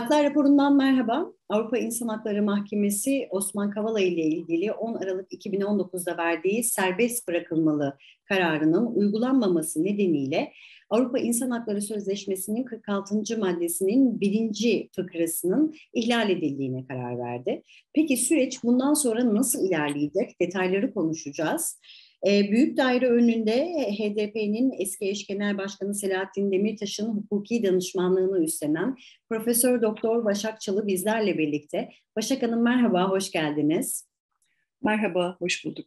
Haklar raporundan merhaba. Avrupa İnsan Hakları Mahkemesi Osman Kavala ile ilgili 10 Aralık 2019'da verdiği serbest bırakılmalı kararının uygulanmaması nedeniyle Avrupa İnsan Hakları Sözleşmesi'nin 46. maddesinin birinci fıkrasının ihlal edildiğine karar verdi. Peki süreç bundan sonra nasıl ilerleyecek? Detayları konuşacağız. E, büyük daire önünde HDP'nin eski eş genel başkanı Selahattin Demirtaş'ın hukuki danışmanlığını üstlenen Profesör Doktor Başak Çalı bizlerle birlikte. Başak Hanım merhaba, hoş geldiniz. Merhaba, hoş bulduk.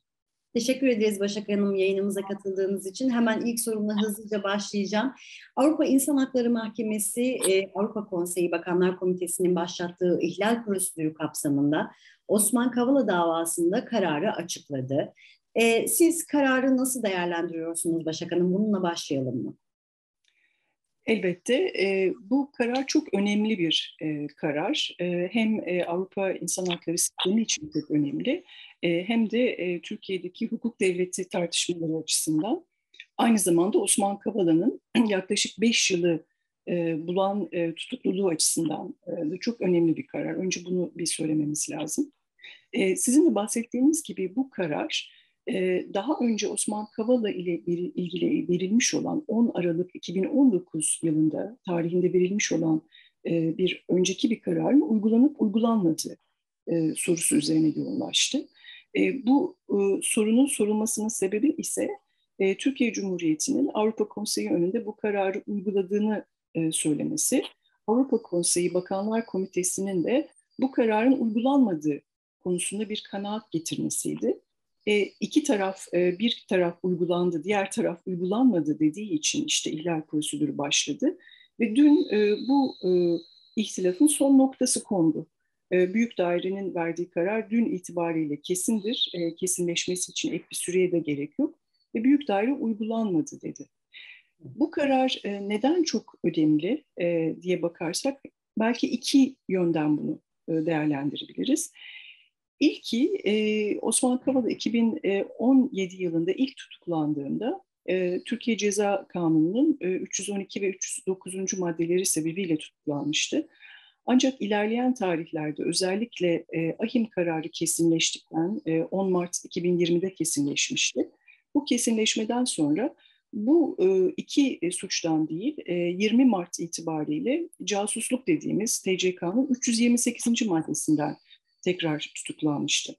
Teşekkür ederiz Başak Hanım yayınımıza katıldığınız için. Hemen ilk sorumla hızlıca başlayacağım. Avrupa İnsan Hakları Mahkemesi, e, Avrupa Konseyi Bakanlar Komitesi'nin başlattığı ihlal prosedürü kapsamında Osman Kavala davasında kararı açıkladı. E, siz kararı nasıl değerlendiriyorsunuz Başak Hanım? Bununla başlayalım mı? Elbette e, bu karar çok önemli bir e, karar. E, hem e, Avrupa İnsan Hakları Sistemi için çok önemli e, hem de e, Türkiye'deki hukuk devleti tartışmaları açısından. Aynı zamanda Osman Kavala'nın yaklaşık beş yılı e, bulan e, tutukluluğu açısından e, çok önemli bir karar. Önce bunu bir söylememiz lazım. E, sizin de bahsettiğiniz gibi bu karar daha önce Osman Kavala ile ilgili verilmiş olan 10 Aralık 2019 yılında tarihinde verilmiş olan bir önceki bir kararın uygulanıp uygulanmadığı sorusu üzerine yoğunlaştı. Bu sorunun sorulmasının sebebi ise Türkiye Cumhuriyeti'nin Avrupa Konseyi önünde bu kararı uyguladığını söylemesi, Avrupa Konseyi Bakanlar Komitesi'nin de bu kararın uygulanmadığı konusunda bir kanaat getirmesiydi e, iki taraf, e, bir taraf uygulandı, diğer taraf uygulanmadı dediği için işte ihlal prosedürü başladı. Ve dün e, bu e, ihtilafın son noktası kondu. E, büyük dairenin verdiği karar dün itibariyle kesindir. E, kesinleşmesi için ek bir süreye de gerek yok. Ve büyük daire uygulanmadı dedi. Bu karar e, neden çok önemli e, diye bakarsak belki iki yönden bunu e, değerlendirebiliriz. İlki e, Osman Kavala 2017 yılında ilk tutuklandığında e, Türkiye Ceza Kanunu'nun e, 312 ve 309. maddeleri sebebiyle tutuklanmıştı. Ancak ilerleyen tarihlerde özellikle e, ahim kararı kesinleştikten e, 10 Mart 2020'de kesinleşmişti. Bu kesinleşmeden sonra bu e, iki e, suçtan değil e, 20 Mart itibariyle casusluk dediğimiz TCK'nın 328. maddesinden tekrar tutuklanmıştı.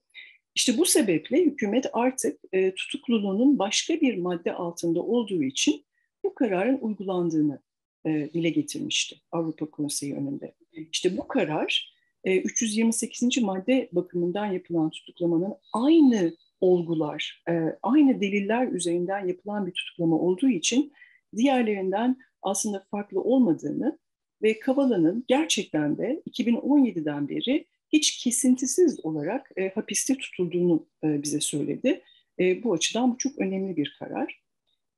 İşte bu sebeple hükümet artık e, tutukluluğunun başka bir madde altında olduğu için bu kararın uygulandığını e, dile getirmişti Avrupa Konseyi önünde. İşte bu karar e, 328. madde bakımından yapılan tutuklamanın aynı olgular, e, aynı deliller üzerinden yapılan bir tutuklama olduğu için diğerlerinden aslında farklı olmadığını ve Kavala'nın gerçekten de 2017'den beri hiç kesintisiz olarak e, hapiste tutulduğunu e, bize söyledi. E, bu açıdan bu çok önemli bir karar.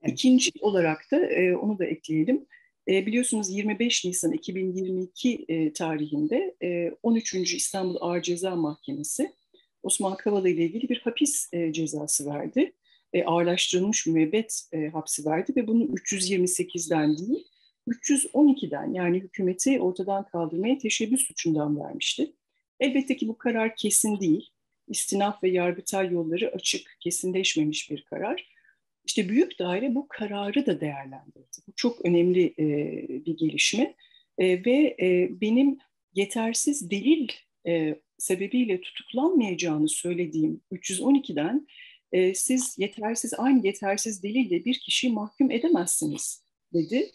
İkinci olarak da e, onu da ekleyelim. E, biliyorsunuz 25 Nisan 2022 e, tarihinde e, 13. İstanbul Ağır Ceza Mahkemesi Osman Kavala ile ilgili bir hapis e, cezası verdi. E, ağırlaştırılmış müebbet e, hapsi verdi ve bunu 328'den değil 312'den yani hükümeti ortadan kaldırmaya teşebbüs suçundan vermişti. Elbette ki bu karar kesin değil. İstinaf ve yargıtay yolları açık, kesinleşmemiş bir karar. İşte büyük daire bu kararı da değerlendirdi. Bu çok önemli e, bir gelişme e, ve e, benim yetersiz delil e, sebebiyle tutuklanmayacağını söylediğim 312'den e, siz yetersiz aynı yetersiz delille bir kişiyi mahkum edemezsiniz dedi.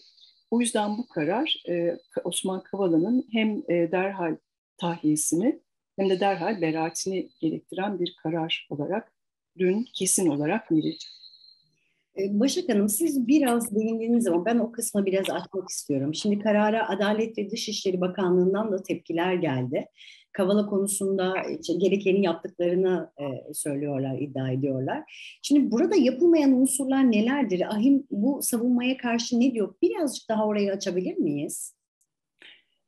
O yüzden bu karar e, Osman Kavala'nın hem e, derhal tahliyesini hem de derhal beraatini gerektiren bir karar olarak dün kesin olarak verildi. Ee, Başak Hanım siz biraz değindiğiniz zaman ben o kısmı biraz açmak istiyorum. Şimdi karara Adalet ve Dışişleri Bakanlığı'ndan da tepkiler geldi. Kavala konusunda işte gerekeni yaptıklarını e, söylüyorlar, iddia ediyorlar. Şimdi burada yapılmayan unsurlar nelerdir? Ahim bu savunmaya karşı ne diyor? Birazcık daha orayı açabilir miyiz?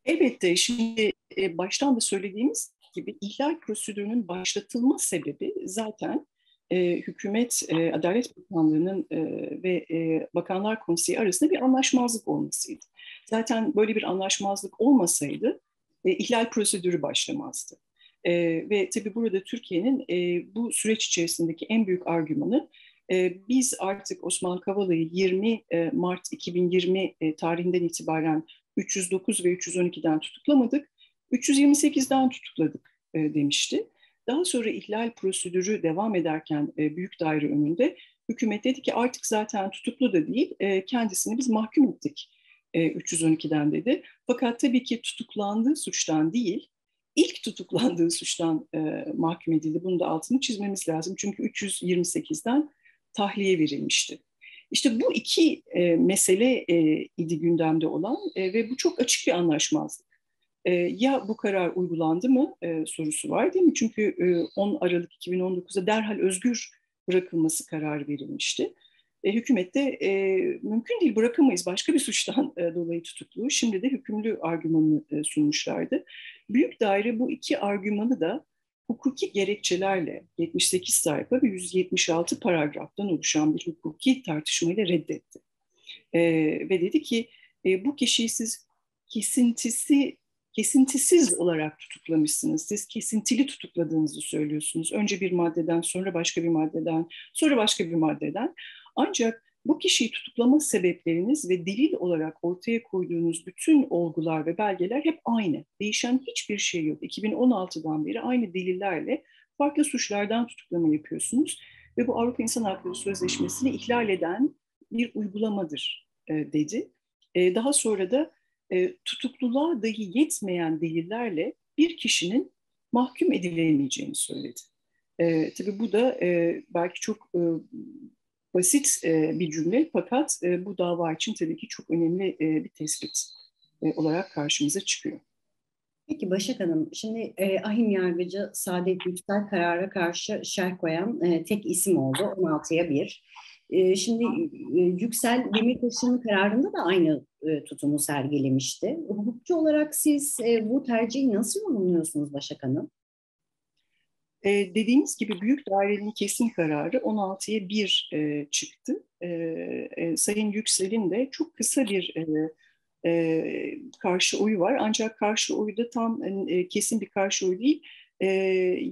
Elbette şimdi baştan da söylediğimiz gibi ihlal prosedürünün başlatılma sebebi zaten e, hükümet, e, Adalet Bakanlığı'nın e, ve e, Bakanlar Konseyi arasında bir anlaşmazlık olmasıydı. Zaten böyle bir anlaşmazlık olmasaydı e, ihlal prosedürü başlamazdı. E, ve tabii burada Türkiye'nin e, bu süreç içerisindeki en büyük argümanı e, biz artık Osman Kavala'yı 20 e, Mart 2020 e, tarihinden itibaren 309 ve 312'den tutuklamadık, 328'den tutukladık e, demişti. Daha sonra ihlal prosedürü devam ederken e, büyük daire önünde hükümet dedi ki artık zaten tutuklu da değil, e, kendisini biz mahkum ettik e, 312'den dedi. Fakat tabii ki tutuklandığı suçtan değil, ilk tutuklandığı suçtan e, mahkum edildi. Bunu da altını çizmemiz lazım. Çünkü 328'den tahliye verilmişti. İşte bu iki e, mesele e, idi gündemde olan e, ve bu çok açık bir anlaşmazlık. E, ya bu karar uygulandı mı e, sorusu var değil mi? Çünkü e, 10 Aralık 2019'da derhal özgür bırakılması kararı verilmişti. E, hükümet de e, mümkün değil bırakamayız başka bir suçtan e, dolayı tutuklu. Şimdi de hükümlü argümanını e, sunmuşlardı. Büyük daire bu iki argümanı da hukuki gerekçelerle 78 sayfa ve 176 paragraftan oluşan bir hukuki tartışmayla reddetti. E, ve dedi ki e, bu kişiyi siz kesintisi kesintisiz olarak tutuklamışsınız. Siz kesintili tutukladığınızı söylüyorsunuz. Önce bir maddeden, sonra başka bir maddeden, sonra başka bir maddeden. Ancak bu kişiyi tutuklama sebepleriniz ve delil olarak ortaya koyduğunuz bütün olgular ve belgeler hep aynı. Değişen hiçbir şey yok. 2016'dan beri aynı delillerle farklı suçlardan tutuklama yapıyorsunuz. Ve bu Avrupa İnsan Hakları Sözleşmesi'ni ihlal eden bir uygulamadır e, dedi. E, daha sonra da e, tutukluluğa dahi yetmeyen delillerle bir kişinin mahkum edilemeyeceğini söyledi. E, tabii bu da e, belki çok e, basit e, bir cümle fakat e, bu dava için tabii ki çok önemli e, bir tespit olarak karşımıza çıkıyor. Peki Başak Hanım, şimdi e, ahim yargıcı Saadet Yüksel karara karşı şerh koyan e, tek isim oldu 16'ya 1. E, şimdi e, Yüksel Demirtaş'ın kararında da aynı e, tutumu sergilemişti. Hukukçu olarak siz e, bu tercihi nasıl yorumluyorsunuz Başak Hanım? E, dediğimiz gibi büyük dairenin kesin kararı 16'ya 1 e, çıktı. E, e, Sayın Yüksel'in de çok kısa bir e, e, karşı oyu var. Ancak karşı oyu da tam e, kesin bir karşı oy değil, e,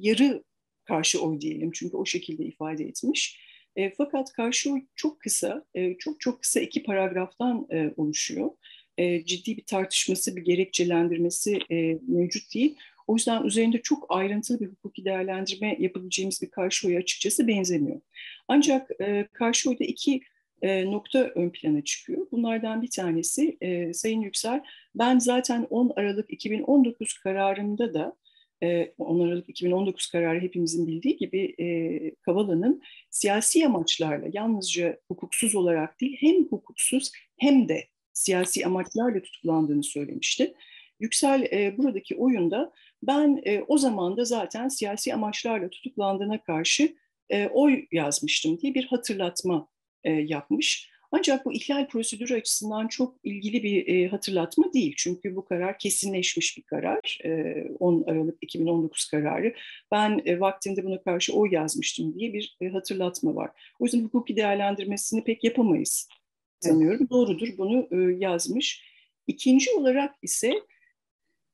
yarı karşı oy diyelim. Çünkü o şekilde ifade etmiş. E, fakat karşı oy çok kısa, e, çok çok kısa iki paragraftan e, oluşuyor. E, ciddi bir tartışması, bir gerekçelendirmesi e, mevcut değil. O yüzden üzerinde çok ayrıntılı bir hukuki değerlendirme yapabileceğimiz bir karşı oy açıkçası benzemiyor. Ancak e, karşı oyda iki e, nokta ön plana çıkıyor. Bunlardan bir tanesi e, Sayın Yüksel, ben zaten 10 Aralık 2019 kararında da 10 e, Aralık 2019 kararı hepimizin bildiği gibi e, Kavala'nın siyasi amaçlarla yalnızca hukuksuz olarak değil hem hukuksuz hem de siyasi amaçlarla tutuklandığını söylemişti. Yüksel e, buradaki oyunda ben e, o zaman da zaten siyasi amaçlarla tutuklandığına karşı e, oy yazmıştım diye bir hatırlatma e, yapmış. Ancak bu ihlal prosedürü açısından çok ilgili bir e, hatırlatma değil. Çünkü bu karar kesinleşmiş bir karar. E, 10 Aralık 2019 kararı. Ben e, vaktinde buna karşı oy yazmıştım diye bir e, hatırlatma var. O yüzden hukuki değerlendirmesini pek yapamayız sanıyorum. Evet. Doğrudur bunu e, yazmış. İkinci olarak ise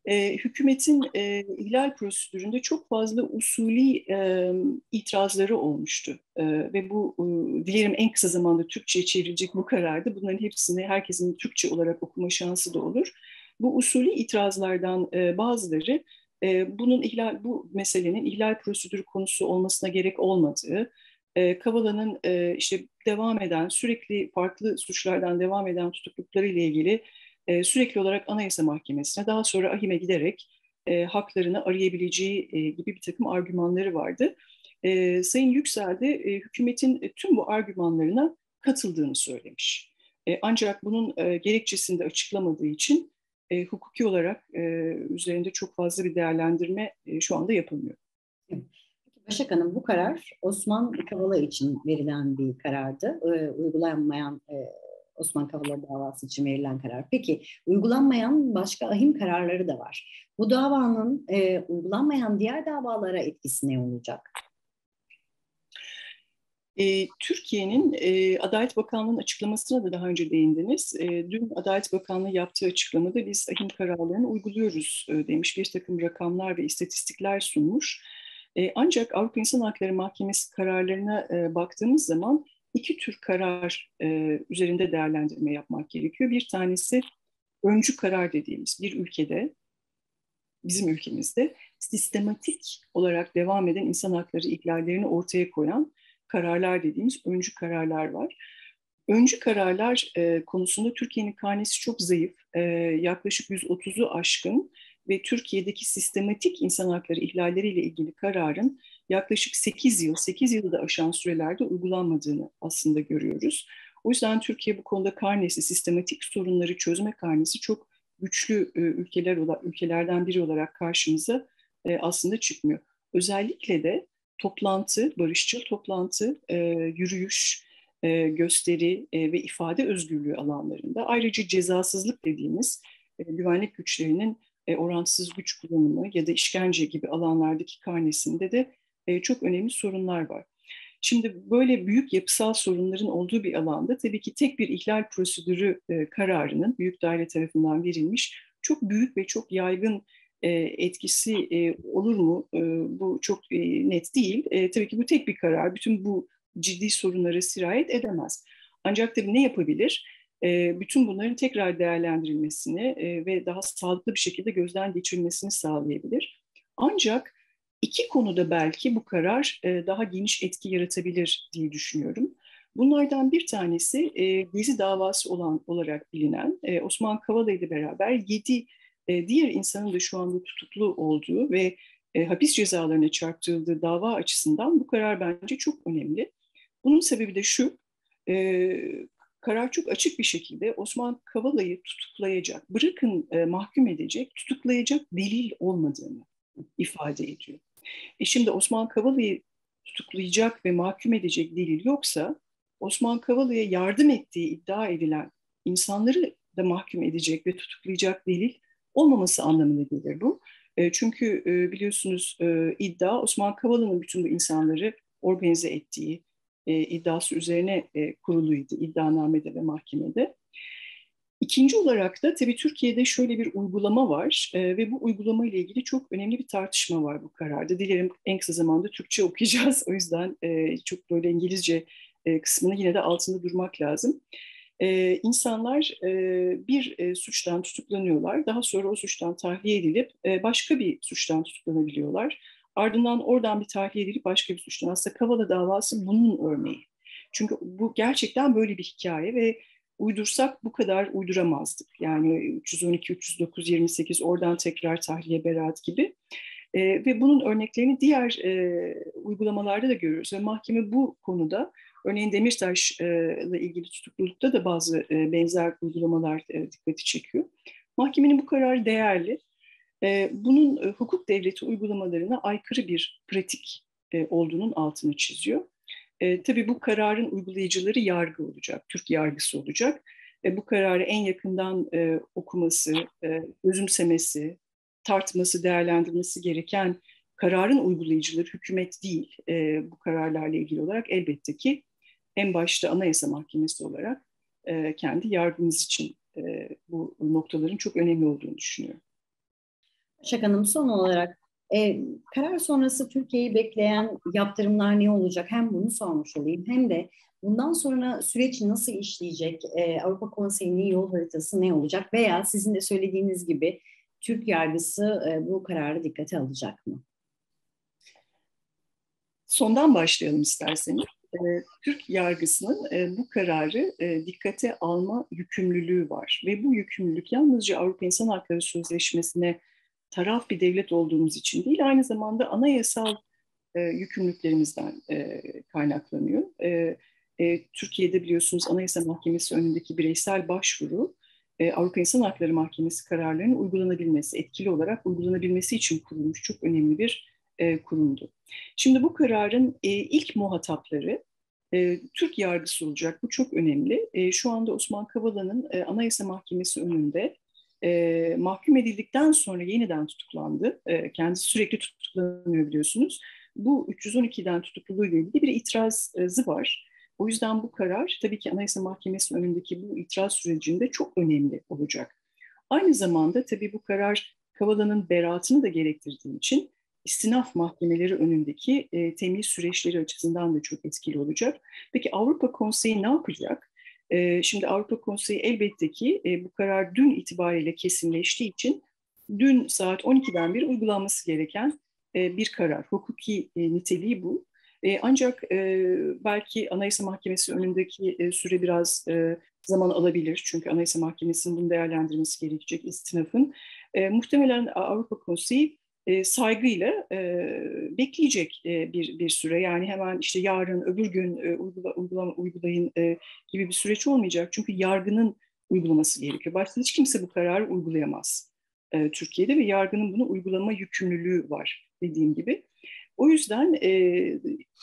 e, hükümetin e, ihlal prosedüründe çok fazla usulü e, itirazları olmuştu. E, ve bu e, dilerim en kısa zamanda Türkçe'ye çevrilecek bu kararda bunların hepsini herkesin Türkçe olarak okuma şansı da olur. Bu usulü itirazlardan e, bazıları e, bunun ihlal, bu meselenin ihlal prosedürü konusu olmasına gerek olmadığı, e, Kavala'nın e, işte devam eden, sürekli farklı suçlardan devam eden tutuklukları ile ilgili e, sürekli olarak Anayasa Mahkemesi'ne daha sonra AHİM'e giderek e, haklarını arayabileceği e, gibi bir takım argümanları vardı. E, Sayın Yüksel de e, hükümetin tüm bu argümanlarına katıldığını söylemiş. E, ancak bunun e, gerekçesini de açıklamadığı için e, hukuki olarak e, üzerinde çok fazla bir değerlendirme e, şu anda yapılmıyor. Başak Hanım bu karar Osman Kavala için verilen bir karardı. E, uygulanmayan e, Osman Kavala davası için verilen karar. Peki uygulanmayan başka ahim kararları da var. Bu davanın e, uygulanmayan diğer davalara etkisi ne olacak? E, Türkiye'nin e, Adalet Bakanlığı'nın açıklamasına da daha önce değindiniz. E, dün Adalet Bakanlığı yaptığı açıklamada biz ahim kararlarını uyguluyoruz demiş. Bir takım rakamlar ve istatistikler sunmuş. Ancak Avrupa İnsan Hakları Mahkemesi kararlarına baktığımız zaman iki tür karar e, üzerinde değerlendirme yapmak gerekiyor. Bir tanesi öncü karar dediğimiz bir ülkede, bizim ülkemizde sistematik olarak devam eden insan hakları ihlallerini ortaya koyan kararlar dediğimiz öncü kararlar var. Öncü kararlar e, konusunda Türkiye'nin karnesi çok zayıf, e, yaklaşık 130'u aşkın ve Türkiye'deki sistematik insan hakları ihlalleriyle ilgili kararın yaklaşık 8 yıl, 8 yılı da aşan sürelerde uygulanmadığını aslında görüyoruz. O yüzden Türkiye bu konuda karnesi, sistematik sorunları çözme karnesi çok güçlü e, ülkeler ülkelerden biri olarak karşımıza e, aslında çıkmıyor. Özellikle de toplantı, barışçıl toplantı, e, yürüyüş, gösteri ve ifade özgürlüğü alanlarında ayrıca cezasızlık dediğimiz güvenlik güçlerinin orantısız güç kullanımı ya da işkence gibi alanlardaki karnesinde de çok önemli sorunlar var. Şimdi böyle büyük yapısal sorunların olduğu bir alanda tabii ki tek bir ihlal prosedürü e, kararının büyük daire tarafından verilmiş çok büyük ve çok yaygın e, etkisi e, olur mu? E, bu çok e, net değil. E, tabii ki bu tek bir karar. Bütün bu ciddi sorunlara sirayet edemez. Ancak tabii ne yapabilir? E, bütün bunların tekrar değerlendirilmesini e, ve daha sağlıklı bir şekilde gözden geçirilmesini sağlayabilir. Ancak İki konuda belki bu karar e, daha geniş etki yaratabilir diye düşünüyorum. Bunlardan bir tanesi e, Gezi davası olan olarak bilinen e, Osman Kavala ile beraber yedi e, diğer insanın da şu anda tutuklu olduğu ve e, hapis cezalarına çarptırıldığı dava açısından bu karar bence çok önemli. Bunun sebebi de şu, e, karar çok açık bir şekilde Osman Kavala'yı tutuklayacak, bırakın e, mahkum edecek, tutuklayacak delil olmadığını ifade ediyor. E şimdi Osman Kavala'yı tutuklayacak ve mahkum edecek delil yoksa Osman Kavala'ya yardım ettiği iddia edilen insanları da mahkum edecek ve tutuklayacak delil olmaması anlamına gelir bu. E, çünkü e, biliyorsunuz e, iddia Osman Kavala'nın bütün bu insanları organize ettiği e, iddiası üzerine e, kuruluydu iddianamede ve mahkemede. İkinci olarak da tabii Türkiye'de şöyle bir uygulama var e, ve bu uygulama ile ilgili çok önemli bir tartışma var bu kararda. Dilerim en kısa zamanda Türkçe okuyacağız. O yüzden e, çok böyle İngilizce e, kısmını yine de altında durmak lazım. E, insanlar e, bir e, suçtan tutuklanıyorlar. Daha sonra o suçtan tahliye edilip e, başka bir suçtan tutuklanabiliyorlar. Ardından oradan bir tahliye edilip başka bir suçtan. Aslında Kavala davası bunun örneği. Çünkü bu gerçekten böyle bir hikaye ve uydursak bu kadar uyduramazdık. Yani 312, 309, 28 oradan tekrar tahliye beraat gibi. E, ve bunun örneklerini diğer e, uygulamalarda da görüyoruz. Ve mahkeme bu konuda örneğin Demirtaş ile ilgili tutuklulukta da bazı e, benzer uygulamalar e, dikkati çekiyor. Mahkemenin bu kararı değerli. E, bunun e, hukuk devleti uygulamalarına aykırı bir pratik e, olduğunun altını çiziyor. E, tabii bu kararın uygulayıcıları yargı olacak, Türk yargısı olacak. E, bu kararı en yakından e, okuması, e, özümsemesi, tartması, değerlendirmesi gereken kararın uygulayıcıları hükümet değil e, bu kararlarla ilgili olarak elbette ki en başta Anayasa Mahkemesi olarak e, kendi yargımız için e, bu noktaların çok önemli olduğunu düşünüyorum. Şak Hanım son olarak e, karar sonrası Türkiye'yi bekleyen yaptırımlar ne olacak? Hem bunu sormuş olayım hem de bundan sonra süreç nasıl işleyecek? E, Avrupa Konseyi'nin yol haritası ne olacak? Veya sizin de söylediğiniz gibi Türk yargısı e, bu kararı dikkate alacak mı? Sondan başlayalım isterseniz. E, Türk yargısının e, bu kararı e, dikkate alma yükümlülüğü var ve bu yükümlülük yalnızca Avrupa İnsan Hakları Sözleşmesi'ne taraf bir devlet olduğumuz için değil, aynı zamanda anayasal e, yükümlülüklerimizden e, kaynaklanıyor. E, e, Türkiye'de biliyorsunuz Anayasa Mahkemesi önündeki bireysel başvuru, e, Avrupa İnsan Hakları Mahkemesi kararlarının uygulanabilmesi, etkili olarak uygulanabilmesi için kurulmuş çok önemli bir e, kurumdu. Şimdi bu kararın e, ilk muhatapları e, Türk yargısı olacak. Bu çok önemli. E, şu anda Osman Kavala'nın e, Anayasa Mahkemesi önünde e, mahkum edildikten sonra yeniden tutuklandı. E, kendisi sürekli tutuklanıyor biliyorsunuz. bu 312'den tutukluluğuyla ilgili bir itirazı var. O yüzden bu karar tabii ki Anayasa Mahkemesi'nin önündeki bu itiraz sürecinde çok önemli olacak. Aynı zamanda tabii bu karar Kavala'nın beraatını da gerektirdiği için istinaf mahkemeleri önündeki e, temyiz süreçleri açısından da çok etkili olacak. Peki Avrupa Konseyi ne yapacak? Şimdi Avrupa Konseyi elbette ki bu karar dün itibariyle kesinleştiği için dün saat 12'den beri uygulanması gereken bir karar. Hukuki niteliği bu. Ancak belki Anayasa Mahkemesi önündeki süre biraz zaman alabilir. Çünkü Anayasa Mahkemesi'nin bunu değerlendirmesi gerekecek istinafın. Muhtemelen Avrupa Konseyi e, saygıyla e, bekleyecek e, bir bir süre. Yani hemen işte yarın öbür gün e, uygula, uygulama, uygulayın e, gibi bir süreç olmayacak. Çünkü yargının uygulaması gerekiyor. Başta hiç kimse bu kararı uygulayamaz e, Türkiye'de ve yargının bunu uygulama yükümlülüğü var dediğim gibi. O yüzden e,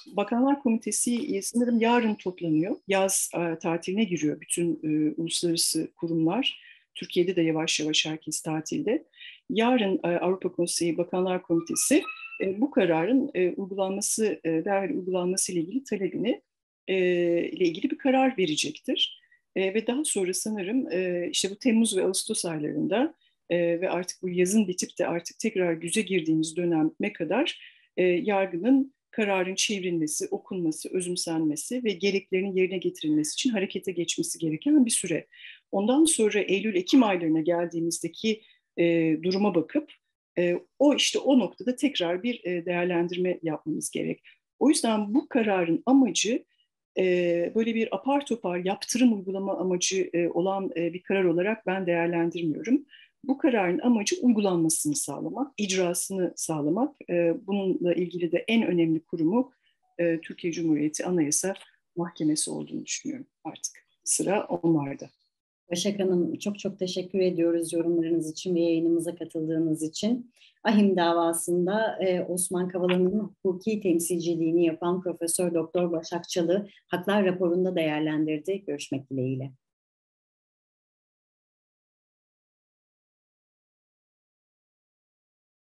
Bakanlar Komitesi sanırım yarın toplanıyor. Yaz e, tatiline giriyor bütün e, uluslararası kurumlar. Türkiye'de de yavaş yavaş herkes tatilde. Yarın e, Avrupa Konseyi Bakanlar Komitesi e, bu kararın e, uygulanması, derhal uygulanması ile ilgili talebini ile ilgili bir karar verecektir. Ve daha sonra sanırım işte bu Temmuz ve Ağustos aylarında ve artık bu yazın bitip de artık tekrar güze girdiğimiz döneme kadar yargının kararın çevrilmesi, okunması, özümsenmesi ve gereklerinin yerine getirilmesi için harekete geçmesi gereken bir süre. Ondan sonra Eylül-Ekim aylarına geldiğimizdeki e, duruma bakıp e, o işte o noktada tekrar bir e, değerlendirme yapmamız gerek. O yüzden bu kararın amacı e, böyle bir apar topar yaptırım uygulama amacı e, olan e, bir karar olarak ben değerlendirmiyorum. Bu kararın amacı uygulanmasını sağlamak, icrasını sağlamak. E, bununla ilgili de en önemli kurumu e, Türkiye Cumhuriyeti Anayasa Mahkemesi olduğunu düşünüyorum artık. Sıra onlarda. Başak Hanım çok çok teşekkür ediyoruz yorumlarınız için ve yayınımıza katıldığınız için. Ahim davasında e, Osman Kavala'nın hukuki temsilciliğini yapan Profesör Doktor Başak Çalı haklar raporunda değerlendirdi. Görüşmek dileğiyle.